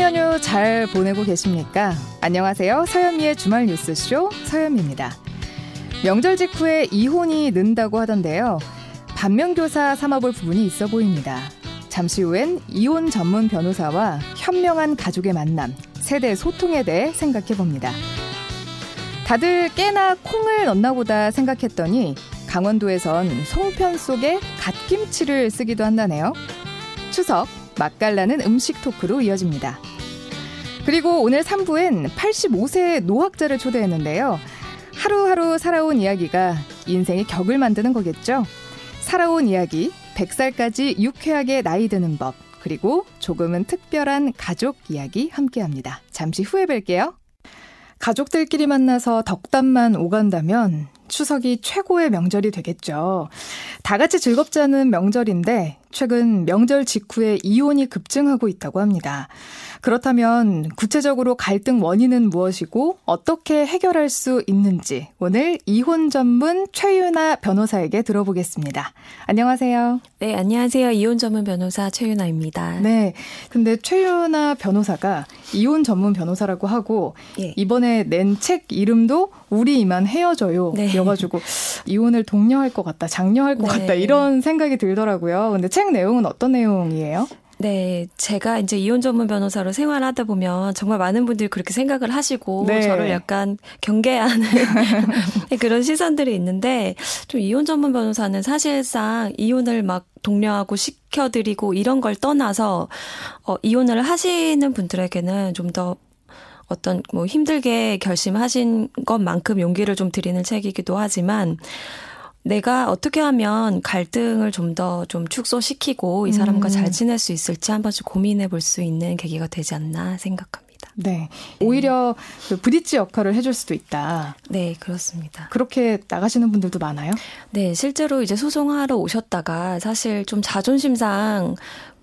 추석 연휴 잘 보내고 계십니까? 안녕하세요. 서현미의 주말 뉴스쇼 서현미입니다. 명절 직후에 이혼이 는다고 하던데요. 반면교사 삼아볼 부분이 있어 보입니다. 잠시 후엔 이혼 전문 변호사와 현명한 가족의 만남, 세대 소통에 대해 생각해 봅니다. 다들 깨나 콩을 넣나 보다 생각했더니 강원도에선 송편 속에 갓김치를 쓰기도 한다네요. 추석 맛깔나는 음식 토크로 이어집니다. 그리고 오늘 3부엔 85세 노학자를 초대했는데요. 하루하루 살아온 이야기가 인생의 격을 만드는 거겠죠. 살아온 이야기, 100살까지 유쾌하게 나이 드는 법, 그리고 조금은 특별한 가족 이야기 함께 합니다. 잠시 후에 뵐게요. 가족들끼리 만나서 덕담만 오간다면 추석이 최고의 명절이 되겠죠. 다 같이 않은 명절인데 최근 명절 직후에 이혼이 급증하고 있다고 합니다. 그렇다면 구체적으로 갈등 원인은 무엇이고 어떻게 해결할 수 있는지 오늘 이혼 전문 최유나 변호사에게 들어보겠습니다. 안녕하세요. 네, 안녕하세요. 이혼 전문 변호사 최유나입니다. 네. 근데 최유나 변호사가 이혼 전문 변호사라고 하고 예. 이번에 낸 책 이름도 우리 이만 헤어져요. 네. 여가지고 이혼을 독려할 것 같다, 장려할 것 네. 같다 이런 생각이 들더라고요. 근데 책 내용은 어떤 내용이에요? 네, 제가 이제 이혼 전문 변호사로 생활하다 보면 정말 많은 분들이 그렇게 생각을 하시고 네. 저를 약간 경계하는 그런 시선들이 있는데 좀 이혼 전문 변호사는 사실상 이혼을 막 독려하고 시켜드리고 이런 걸 떠나서 어, 이혼을 하시는 분들에게는 좀더 어떤 뭐 힘들게 결심하신 것만큼 용기를 좀 드리는 책이기도 하지만 내가 어떻게 하면 갈등을 좀 더좀 좀 축소시키고 이 사람과 음. 잘 지낼 수 있을지 한 번씩 고민해 볼 수 있는 계기가 되지 않나 생각합니다. 네. 오히려 그 브릿지 역할을 해줄 수도 있다. 네, 그렇습니다. 그렇게 나가시는 분들도 많아요? 네, 실제로 이제 소송하러 오셨다가 사실 좀 자존심상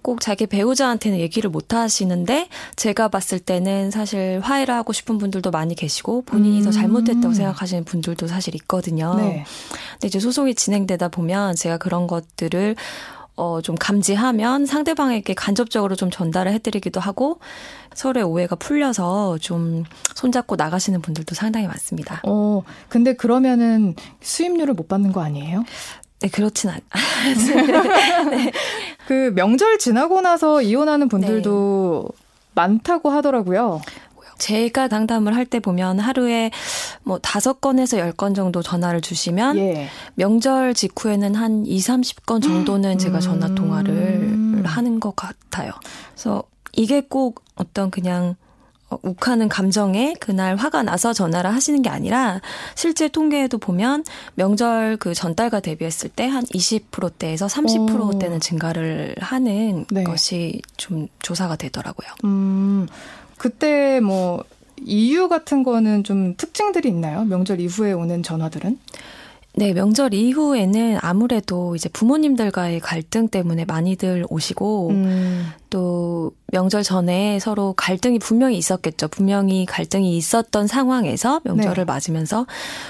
꼭 자기 배우자한테는 얘기를 못 하시는데 제가 봤을 때는 사실 화해를 하고 싶은 분들도 많이 계시고 본인이 음. 더 잘못했다고 생각하시는 분들도 사실 있거든요. 네. 근데 이제 소송이 진행되다 보면 제가 그런 것들을 어, 좀 감지하면 상대방에게 간접적으로 좀 전달을 해드리기도 하고 서로의 오해가 풀려서 좀 손잡고 나가시는 분들도 상당히 많습니다. 어, 근데 그러면은 수임료를 못 받는 거 아니에요? 네, 그렇진 않. 네. 그 명절 지나고 나서 이혼하는 분들도 네. 많다고 하더라고요. 제가 당담을 할 때 보면 하루에 뭐 다섯 건에서 열 건 정도 전화를 주시면 예. 명절 직후에는 한 2, 30건 정도는 음. 제가 전화 통화를 음. 하는 것 같아요. 그래서 이게 꼭 어떤 그냥 어, 욱하는 감정에 그날 화가 나서 전화를 하시는 게 아니라 실제 통계에도 보면 명절 그 전달과 대비했을 때 한 20%대에서 30%대는 증가를 하는 네. 것이 좀 조사가 되더라고요. 음, 그때 뭐 이유 같은 거는 좀 특징들이 있나요? 명절 이후에 오는 전화들은? 네, 명절 이후에는 아무래도 이제 부모님들과의 갈등 때문에 많이들 오시고, 음. 또 명절 전에 서로 갈등이 분명히 있었겠죠. 분명히 갈등이 있었던 상황에서 명절을 네. 맞으면서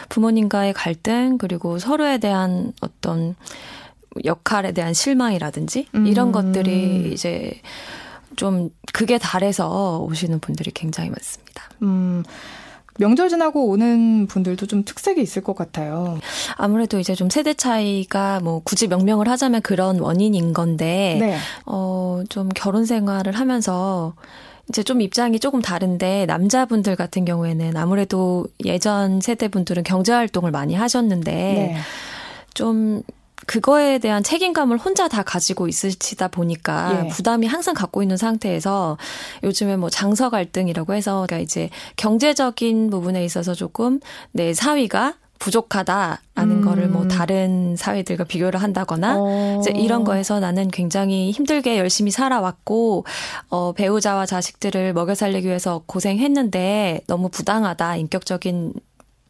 부모님과의 갈등, 그리고 서로에 대한 어떤 역할에 대한 실망이라든지, 음. 이런 것들이 이제 좀 극에 달해서 오시는 분들이 굉장히 많습니다. 음. 명절 지나고 오는 분들도 좀 특색이 있을 것 같아요. 아무래도 이제 좀 세대 차이가 뭐 굳이 명명을 하자면 그런 원인인 건데, 네. 어, 좀 결혼 생활을 하면서 이제 좀 입장이 조금 다른데 남자분들 같은 경우에는 아무래도 예전 세대 분들은 경제 활동을 많이 하셨는데 네. 좀 그거에 대한 책임감을 혼자 다 가지고 있으시다 보니까 예. 부담이 항상 갖고 있는 상태에서 요즘에 뭐 장서 갈등이라고 해서 그러니까 이제 경제적인 부분에 있어서 조금 내 사위가 부족하다라는 음. 거를 뭐 다른 사회들과 비교를 한다거나 어. 이제 이런 거에서 나는 굉장히 힘들게 열심히 살아왔고 어 배우자와 자식들을 먹여 살리기 위해서 고생했는데 너무 부당하다 인격적인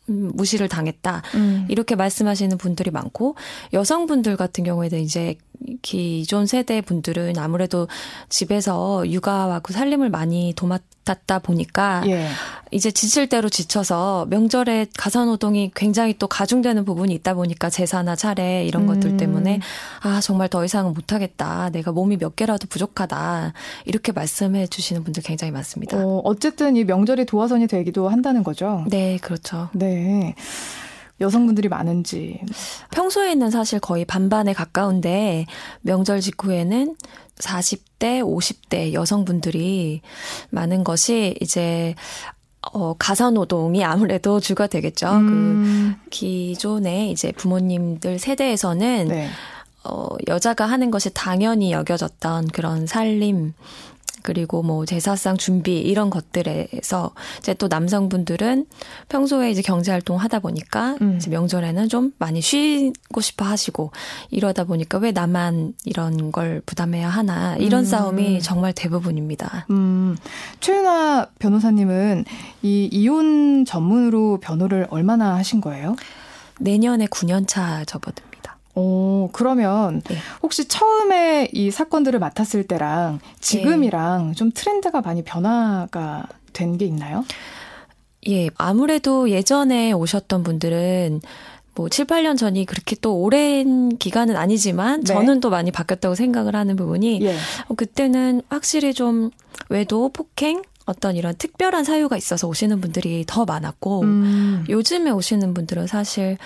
음, 무시를 당했다. 음. 이렇게 말씀하시는 분들이 많고 여성분들 같은 경우에는 이제 기존 세대 분들은 아무래도 집에서 육아하고 살림을 많이 도맡았다 보니까 예. 이제 지칠 대로 지쳐서 명절에 가사노동이 굉장히 또 가중되는 부분이 있다 보니까 제사나 차례 이런 음. 것들 때문에 아 정말 더 이상은 못하겠다 내가 몸이 몇 개라도 부족하다 이렇게 말씀해 주시는 분들 굉장히 많습니다. 어, 어쨌든 이 명절이 도화선이 되기도 한다는 거죠. 네 그렇죠. 네. 여성분들이 많은지. 평소에는 사실 거의 반반에 가까운데 명절 직후에는 40대, 50대 여성분들이 많은 것이 이제 어, 가사 노동이 아무래도 주가 되겠죠. 음. 그 기존에 이제 부모님들 세대에서는 네. 어, 여자가 하는 것이 당연히 여겨졌던 그런 살림, 그리고 뭐 제사상 준비 이런 것들에서 이제 또 남성분들은 평소에 이제 경제 활동 하다 보니까 음. 이제 명절에는 좀 많이 쉬고 싶어 하시고 이러다 보니까 왜 나만 이런 걸 부담해야 하나 이런 음. 싸움이 정말 대부분입니다. 음. 최윤아 변호사님은 이 이혼 전문으로 변호를 얼마나 하신 거예요? 내년에 9년 차 접어듭니다. 오, 그러면 네. 혹시 처음에 이 사건들을 맡았을 때랑 지금이랑 네. 좀 트렌드가 많이 변화가 된 게 있나요? 예, 아무래도 예전에 오셨던 분들은 뭐 7, 8년 전이 그렇게 또 오랜 기간은 아니지만 네. 저는 또 많이 바뀌었다고 생각을 하는 부분이 예. 어, 그때는 확실히 좀 외도, 폭행, 어떤 이런 특별한 사유가 있어서 오시는 분들이 더 많았고 음. 요즘에 오시는 분들은 사실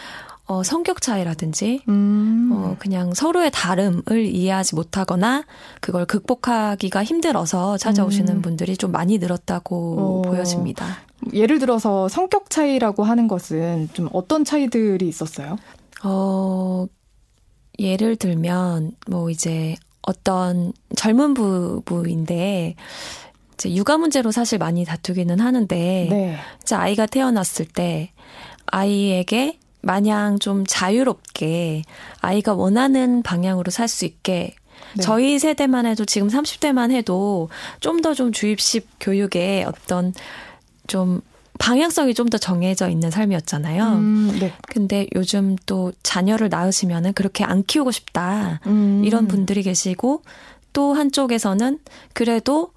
어, 성격 차이라든지, 음. 어, 그냥 서로의 다름을 이해하지 못하거나, 그걸 극복하기가 힘들어서 찾아오시는 음. 분들이 좀 많이 늘었다고 어. 보여집니다. 예를 들어서 성격 차이라고 하는 것은 좀 어떤 차이들이 있었어요? 어, 예를 들면, 뭐 이제 어떤 젊은 부부인데, 이제 육아 문제로 사실 많이 다투기는 하는데, 네. 이제 아이가 태어났을 때, 아이에게 마냥 좀 자유롭게 아이가 원하는 방향으로 살 수 있게 네. 저희 세대만 해도 지금 30대만 해도 좀 더좀 좀 주입식 교육에 어떤 좀 방향성이 좀 더 정해져 있는 삶이었잖아요. 음, 네. 근데 요즘 또 자녀를 낳으시면은 그렇게 안 키우고 싶다. 음. 이런 분들이 계시고 또 한쪽에서는 그래도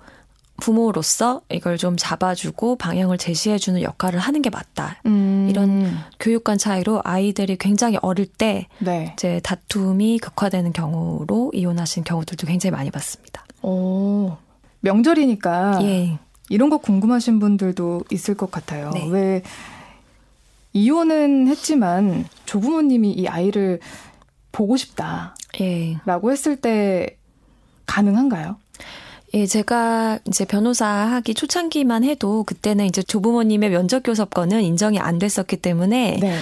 부모로서 이걸 좀 잡아주고 방향을 제시해주는 역할을 하는 게 맞다. 음. 이런 교육관 차이로 아이들이 굉장히 어릴 때 네. 이제 다툼이 극화되는 경우로 이혼하신 경우들도 굉장히 많이 봤습니다. 오, 명절이니까 예. 이런 거 궁금하신 분들도 있을 것 같아요. 네. 왜 이혼은 했지만 조부모님이 이 아이를 보고 싶다라고 예. 했을 때 가능한가요? 예, 제가 이제 변호사 하기 초창기만 해도 그때는 이제 조부모님의 면접 교섭권은 인정이 안 됐었기 때문에 네.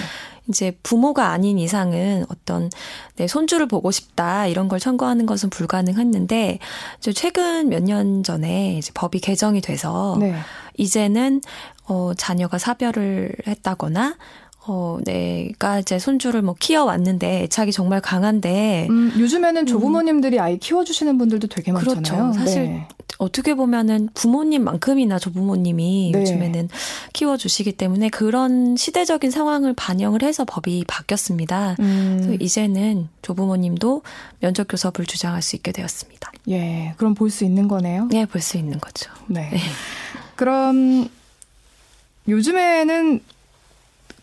이제 부모가 아닌 이상은 어떤 내 손주를 보고 싶다 이런 걸 청구하는 것은 불가능했는데 이제 최근 몇 년 전에 이제 법이 개정이 돼서 네. 이제는 어 자녀가 사별을 했다거나 어, 내가 이제 손주를 뭐 키워왔는데 애착이 정말 강한데. 음, 요즘에는 조부모님들이 음. 아이 키워주시는 분들도 되게 많잖아요. 그렇죠. 사실 네. 어떻게 보면은 부모님만큼이나 조부모님이 네. 요즘에는 키워주시기 때문에 그런 시대적인 상황을 반영을 해서 법이 바뀌었습니다. 음. 그래서 이제는 조부모님도 면접 교섭을 주장할 수 있게 되었습니다. 예, 그럼 볼 수 있는 거네요? 네, 볼 수 있는 거죠. 네. 네. 그럼 요즘에는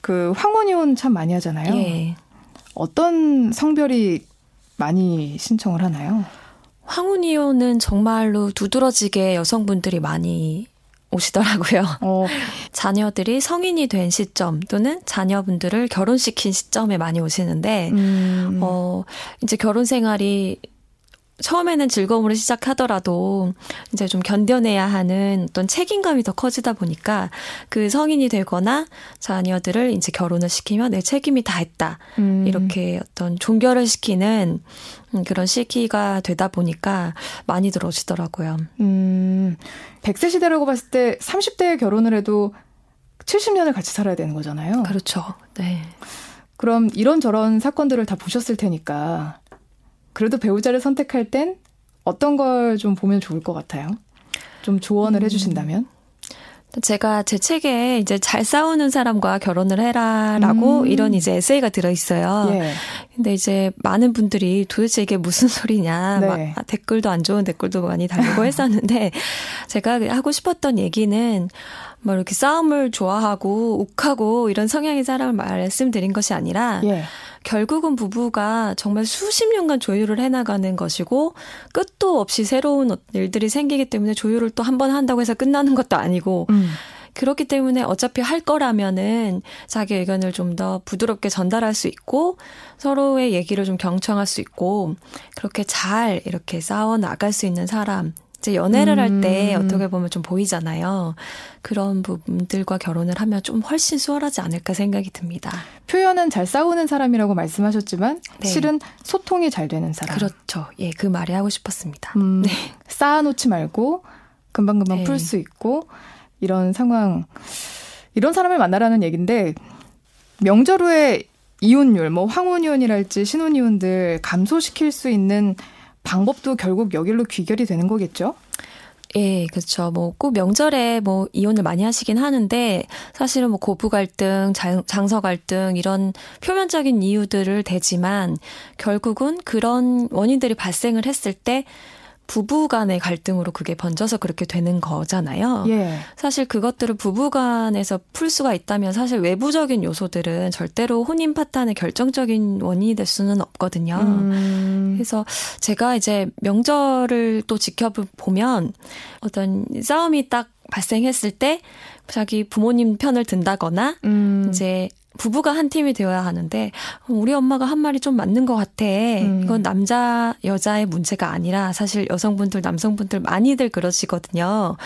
그 황혼이혼 참 많이 하잖아요. 예. 어떤 성별이 많이 신청을 하나요? 황혼이혼은 정말로 두드러지게 여성분들이 많이 오시더라고요. 어. 자녀들이 성인이 된 시점 또는 자녀분들을 결혼시킨 시점에 많이 오시는데, 음. 어, 이제 결혼 생활이 처음에는 즐거움으로 시작하더라도 이제 좀 견뎌내야 하는 어떤 책임감이 더 커지다 보니까 그 성인이 되거나 자녀들을 이제 결혼을 시키면 내 책임이 다 했다. 음. 이렇게 어떤 종결을 시키는 그런 시기가 되다 보니까 많이 들어오시더라고요. 음. 100세 시대라고 봤을 때 30대에 결혼을 해도 70년을 같이 살아야 되는 거잖아요. 그렇죠. 네. 그럼 이런저런 사건들을 다 보셨을 테니까 그래도 배우자를 선택할 땐 어떤 걸 좀 보면 좋을 것 같아요? 좀 조언을 음. 해주신다면? 제가 제 책에 이제 잘 싸우는 사람과 결혼을 해라라고 음. 이런 이제 에세이가 들어 있어요. 예. 근데 이제 많은 분들이 도대체 이게 무슨 소리냐, 네. 막 아, 댓글도 안 좋은 댓글도 많이 달리고 했었는데 제가 하고 싶었던 얘기는 뭐 이렇게 싸움을 좋아하고 욱하고 이런 성향의 사람을 말씀드린 것이 아니라 예. 결국은 부부가 정말 수십 년간 조율을 해나가는 것이고 끝도 없이 새로운 일들이 생기기 때문에 조율을 또 한 번 한다고 해서 끝나는 것도 아니고 음. 그렇기 때문에 어차피 할 거라면은 자기 의견을 좀 더 부드럽게 전달할 수 있고 서로의 얘기를 좀 경청할 수 있고 그렇게 잘 이렇게 싸워 나갈 수 있는 사람 이제 연애를 음. 할때 어떻게 보면 좀 보이잖아요. 그런 부분들과 결혼을 하면 좀 훨씬 수월하지 않을까 생각이 듭니다. 표현은 잘 싸우는 사람이라고 말씀하셨지만 네. 실은 소통이 잘 되는 사람. 그렇죠. 예, 그 말이 하고 싶었습니다. 음, 네. 쌓아놓지 말고 금방금방 네. 풀수 있고 이런 상황 이런 사람을 만나라는 얘기인데 명절 후에 이혼율, 뭐 황혼이혼이랄지 신혼이혼들 감소시킬 수 있는 방법도 결국 여기로 귀결이 되는 거겠죠? 예, 그렇죠. 뭐 꼭 명절에 뭐 이혼을 많이 하시긴 하는데 사실은 뭐 고부 갈등, 장, 장서 갈등 이런 표면적인 이유들을 대지만 결국은 그런 원인들이 발생을 했을 때 부부 간의 갈등으로 그게 번져서 그렇게 되는 거잖아요. 예. 사실 그것들을 부부 간에서 풀 수가 있다면 사실 외부적인 요소들은 절대로 혼인 파탄의 결정적인 원인이 될 수는 없거든요. 음. 그래서 제가 이제 명절을 또 지켜보면 어떤 싸움이 딱 발생했을 때 자기 부모님 편을 든다거나 음. 이제 부부가 한 팀이 되어야 하는데 우리 엄마가 한 말이 좀 맞는 것 같아. 음. 이건 남자 여자의 문제가 아니라 사실 여성분들 남성분들 많이들 그러시거든요.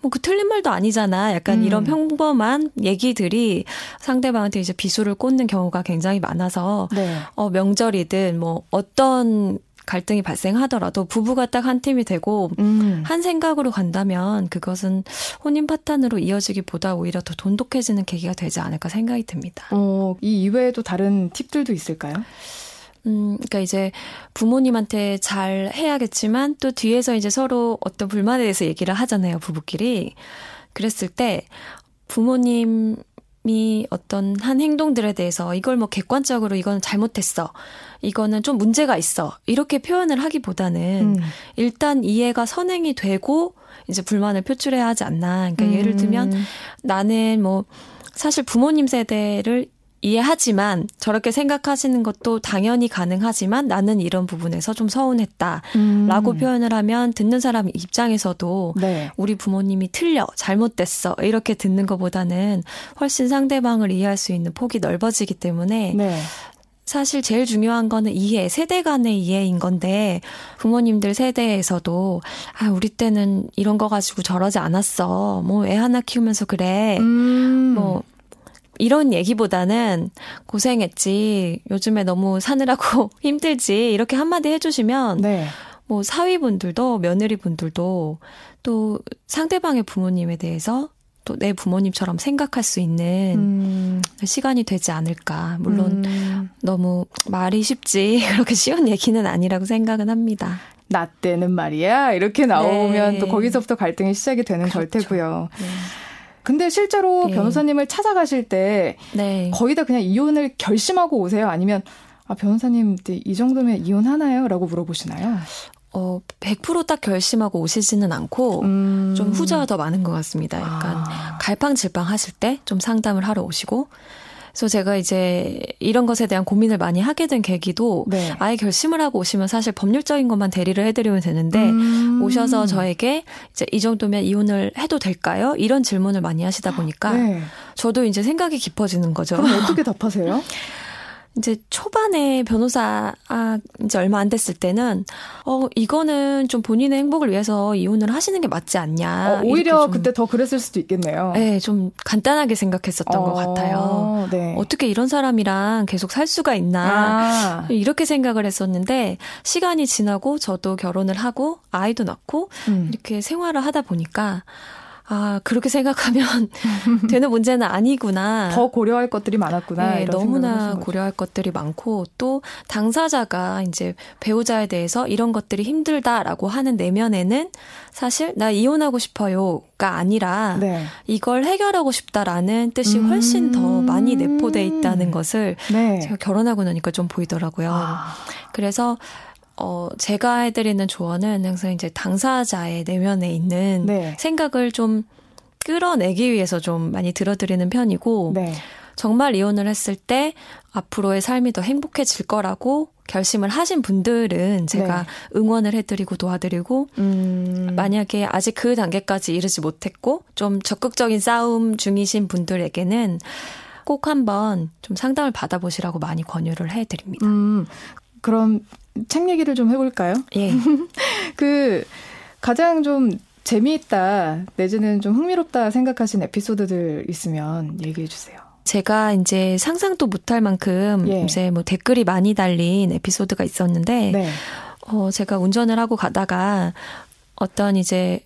뭐 그 틀린 말도 아니잖아. 약간 음. 이런 평범한 얘기들이 상대방한테 이제 비수를 꽂는 경우가 굉장히 많아서 네. 어 명절이든 뭐 어떤 갈등이 발생하더라도 부부가 딱 한 팀이 되고 음. 한 생각으로 간다면 그것은 혼인 파탄으로 이어지기보다 오히려 더 돈독해지는 계기가 되지 않을까 생각이 듭니다. 어, 이 이외에도 다른 팁들도 있을까요? 음, 그러니까 이제 부모님한테 잘 해야겠지만 또 뒤에서 이제 서로 어떤 불만에 대해서 얘기를 하잖아요, 부부끼리. 그랬을 때 부모님 이 어떤 한 행동들에 대해서 이걸 뭐 객관적으로 이거는 잘못했어. 이거는 좀 문제가 있어. 이렇게 표현을 하기보다는 음. 일단 이해가 선행이 되고 이제 불만을 표출해야 하지 않나. 그러니까 음. 예를 들면 나는 뭐 사실 부모님 세대를 이해하지만 저렇게 생각하시는 것도 당연히 가능하지만 나는 이런 부분에서 좀 서운했다. 음. 라고 표현을 하면 듣는 사람 입장에서도 네. 우리 부모님이 틀려, 잘못됐어. 이렇게 듣는 것보다는 훨씬 상대방을 이해할 수 있는 폭이 넓어지기 때문에 네. 사실 제일 중요한 거는 이해, 세대 간의 이해인 건데 부모님들 세대에서도 아 우리 때는 이런 거 가지고 저러지 않았어. 뭐 애 하나 키우면서 그래. 음. 뭐 이런 얘기보다는 고생했지. 요즘에 너무 사느라고 힘들지. 이렇게 한마디 해주시면 네. 뭐 사위분들도 며느리분들도 또 상대방의 부모님에 대해서 또 내 부모님처럼 생각할 수 있는 음. 시간이 되지 않을까. 물론 음. 너무 말이 쉽지 그렇게 쉬운 얘기는 아니라고 생각은 합니다. 나 때는 말이야 이렇게 나오면 네. 또 거기서부터 갈등이 시작이 되는 그렇죠. 걸 테고요. 네. 근데 실제로 네. 변호사님을 찾아가실 때 네. 거의 다 그냥 이혼을 결심하고 오세요? 아니면 아, 변호사님 이 정도면 이혼하나요? 라고 물어보시나요? 어, 100%딱 결심하고 오시지는 않고 음. 좀 후자가 더 많은 것 같습니다. 약간 아. 갈팡질팡 하실 때 좀 상담을 하러 오시고 그래서 제가 이제 이런 것에 대한 고민을 많이 하게 된 계기도 네. 아예 결심을 하고 오시면 사실 법률적인 것만 대리를 해드리면 되는데 음. 오셔서 저에게 이제 이 정도면 이혼을 해도 될까요? 이런 질문을 많이 하시다 보니까 네. 저도 이제 생각이 깊어지는 거죠. 그럼 어떻게 답하세요? 이제 초반에 변호사 아 이제 얼마 안 됐을 때는 어 이거는 좀 본인의 행복을 위해서 이혼을 하시는 게 맞지 않냐. 어, 오히려 그때 더 그랬을 수도 있겠네요. 네, 좀 간단하게 생각했었던 어, 것 같아요. 네. 어떻게 이런 사람이랑 계속 살 수가 있나 아. 이렇게 생각을 했었는데 시간이 지나고 저도 결혼을 하고 아이도 낳고 음. 이렇게 생활을 하다 보니까 아, 그렇게 생각하면 되는 문제는 아니구나. 더 고려할 것들이 많았구나. 네, 너무나 고려할 것들이 많고 또 당사자가 이제 배우자에 대해서 이런 것들이 힘들다라고 하는 내면에는 사실 나 이혼하고 싶어요가 아니라 네. 이걸 해결하고 싶다라는 뜻이 훨씬 더 많이 내포돼 있다는 것을 네. 제가 결혼하고 나니까 좀 보이더라고요. 아. 그래서 어, 제가 해드리는 조언은 항상 이제 당사자의 내면에 있는 네. 생각을 좀 끌어내기 위해서 좀 많이 들어드리는 편이고, 네. 정말 이혼을 했을 때 앞으로의 삶이 더 행복해질 거라고 결심을 하신 분들은 제가 네. 응원을 해드리고 도와드리고, 음... 만약에 아직 그 단계까지 이르지 못했고, 좀 적극적인 싸움 중이신 분들에게는 꼭 한번 좀 상담을 받아보시라고 많이 권유를 해드립니다. 음, 그럼 책 얘기를 좀 해볼까요? 예. 그 가장 좀 재미있다 내지는 좀 흥미롭다 생각하신 에피소드들 있으면 얘기해 주세요. 제가 이제 상상도 못할 만큼 예. 이제 뭐 댓글이 많이 달린 에피소드가 있었는데 네. 어 제가 운전을 하고 가다가 어떤 이제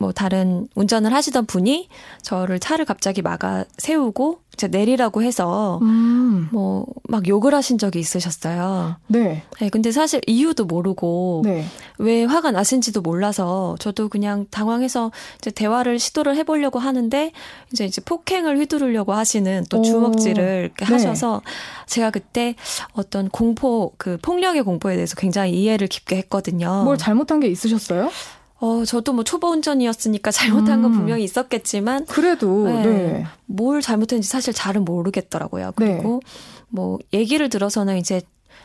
뭐 다른 운전을 하시던 분이 저를 차를 갑자기 막아 세우고 이제 내리라고 해서 음. 뭐막 욕을 하신 적이 있으셨어요. 네. 네. 근데 사실 이유도 모르고 네. 왜 화가 나신지도 몰라서 저도 그냥 당황해서 이제 대화를 시도를 해보려고 하는데 이제 이제 폭행을 휘두르려고 하시는 또 주먹질을 네. 하셔서 제가 그때 어떤 공포 그 폭력의 공포에 대해서 굉장히 이해를 깊게 했거든요. 뭘 잘못한 게 있으셨어요? 어, 저도 뭐 초보 운전이었으니까 잘못한 건 음. 분명히 있었겠지만. 그래도, 네. 네. 뭘 잘못했는지 사실 잘은 모르겠더라고요. 그리고 네. 뭐 얘기를 들어서는 이제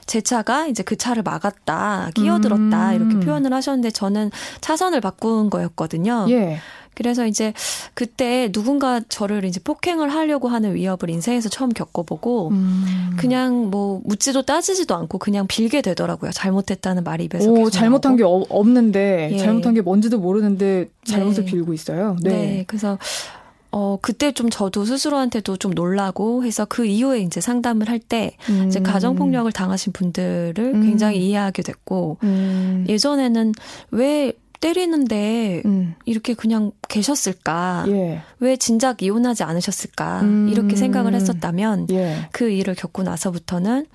제 차가 이제 그 차를 막았다, 끼어들었다, 음. 이렇게 표현을 하셨는데 저는 차선을 바꾼 거였거든요. 예. 그래서 이제 그때 누군가 저를 이제 폭행을 하려고 하는 위협을 인생에서 처음 겪어보고 음. 그냥 뭐 묻지도 따지지도 않고 그냥 빌게 되더라고요. 잘못했다는 말이 입에서 오, 잘못한 나오고. 게 없는데 예. 잘못한 게 뭔지도 모르는데 잘못을 네. 빌고 있어요. 네. 네. 그래서 어, 그때 좀 저도 스스로한테도 좀 놀라고 해서 그 이후에 이제 상담을 할때 음. 이제 가정폭력을 당하신 분들을 음. 굉장히 이해하게 됐고, 음. 예전에는 왜 때리는데 음. 이렇게 그냥 계셨을까? 예. 왜 진작 이혼하지 않으셨을까? 음. 이렇게 생각을 했었다면 예. 그 일을 겪고 나서부터는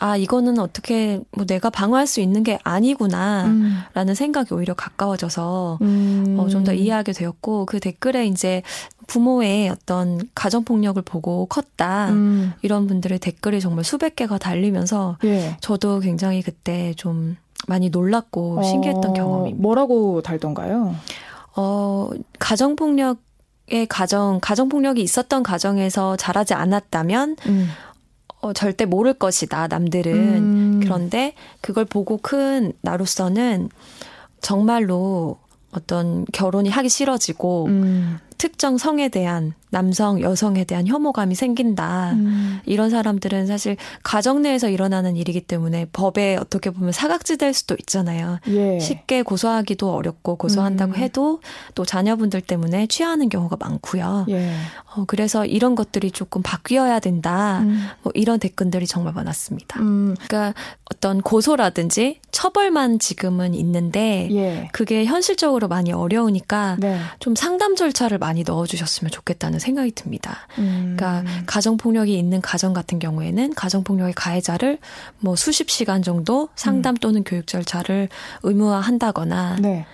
아, 이거는 어떻게 뭐 내가 방어할 수 있는 게 아니구나라는 음. 생각이 오히려 가까워져서 음. 어, 좀 더 이해하게 되었고 그 댓글에 이제 부모의 어떤 가정 폭력을 보고 컸다. 음. 이런 분들의 댓글이 정말 수백 개가 달리면서 예. 저도 굉장히 그때 좀 많이 놀랐고 신기했던 어, 경험입니다. 뭐라고 달던가요? 어, 가정폭력의 가정, 가정폭력이 있었던 가정에서 자라지 않았다면, 음. 어, 절대 모를 것이다, 남들은. 음. 그런데 그걸 보고 큰 나로서는 정말로 어떤 결혼이 하기 싫어지고, 음. 특정 성에 대한 남성, 여성에 대한 혐오감이 생긴다. 음. 이런 사람들은 사실 가정 내에서 일어나는 일이기 때문에 법에 어떻게 보면 사각지대일 수도 있잖아요. 예. 쉽게 고소하기도 어렵고 고소한다고 음. 해도 또 자녀분들 때문에 취하는 경우가 많고요. 예. 어, 그래서 이런 것들이 조금 바뀌어야 된다. 음. 뭐 이런 댓글들이 정말 많았습니다. 음. 그러니까 어떤 고소라든지 처벌만 지금은 있는데 예. 그게 현실적으로 많이 어려우니까 네. 좀 상담 절차를 많이 넣어주셨으면 좋겠다는 생각이 듭니다. 음. 그러니까 가정 폭력이 있는 가정 같은 경우에는 가정 폭력의 가해자를 뭐 수십 시간 정도 상담 음. 또는 교육 절차를 의무화한다거나 네.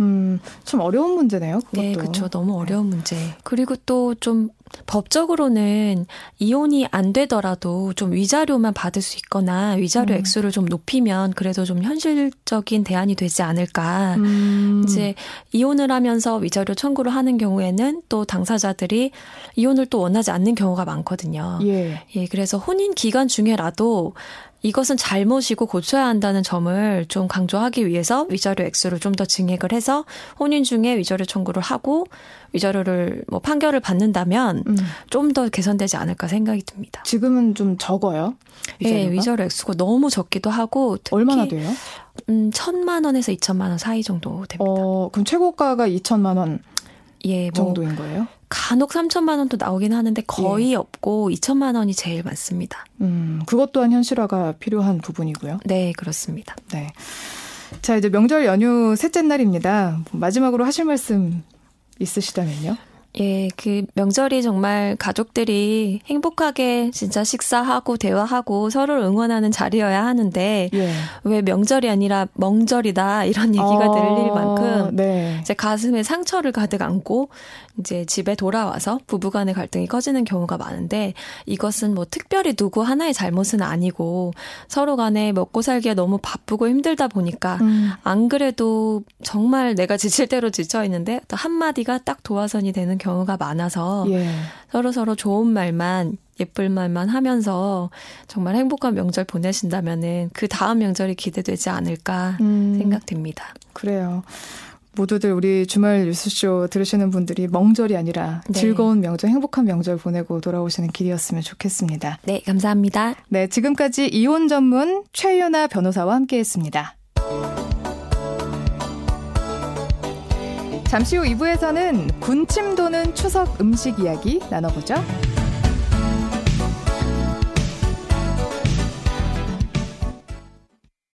음, 참 어려운 문제네요. 그것도. 네, 그렇죠. 너무 어려운 문제. 그리고 또 좀 법적으로는 이혼이 안 되더라도 좀 위자료만 받을 수 있거나 위자료 음. 액수를 좀 높이면 그래도 좀 현실적인 대안이 되지 않을까. 음. 이제 이혼을 하면서 위자료 청구를 하는 경우에는 또 당사자들이 이혼을 또 원하지 않는 경우가 많거든요. 예. 예, 그래서 혼인 기간 중에라도 이것은 잘못이고 고쳐야 한다는 점을 좀 강조하기 위해서 위자료 액수를 좀 더 증액을 해서 혼인 중에 위자료 청구를 하고 위자료를 뭐 판결을 받는다면 음. 좀더 개선되지 않을까 생각이 듭니다. 지금은 좀 적어요? 위자료가? 네, 위자료 액수가 너무 적기도 하고 얼마나 돼요? 음, 천만 원에서 이천만 원 사이 정도 됩니다. 어, 그럼 최고가가 이천만 원 예, 뭐 정도인 거예요? 간혹 3천만 원도 나오긴 하는데 거의 예. 없고 2천만 원이 제일 많습니다. 음, 그것 또한 현실화가 필요한 부분이고요. 네, 그렇습니다. 네. 자, 이제 명절 연휴 셋째 날입니다. 마지막으로 하실 말씀 있으시다면요? 예, 그 명절이 정말 가족들이 행복하게 진짜 식사하고 대화하고 서로를 응원하는 자리여야 하는데 예. 왜 명절이 아니라 멍절이다 이런 얘기가 어, 들릴 만큼 네. 제 가슴에 상처를 가득 안고 이제 집에 돌아와서 부부간의 갈등이 커지는 경우가 많은데 이것은 뭐 특별히 누구 하나의 잘못은 아니고 서로 간에 먹고 살기에 너무 바쁘고 힘들다 보니까 음. 안 그래도 정말 내가 지칠 대로 지쳐 있는데 또 한마디가 딱 도화선이 되는 경우가 많아서 예. 서로 서로 좋은 말만 예쁠 말만 하면서 정말 행복한 명절 보내신다면은 그 다음 명절이 기대되지 않을까 음. 생각됩니다. 그래요. 모두들 우리 주말 뉴스쇼 들으시는 분들이 멍절이 아니라 네. 즐거운 명절, 행복한 명절 보내고 돌아오시는 길이었으면 좋겠습니다. 네, 감사합니다. 네, 지금까지 이혼 전문 최윤아 변호사와 함께 했습니다. 잠시 후 2부에서는 군침 도는 추석 음식 이야기 나눠보죠.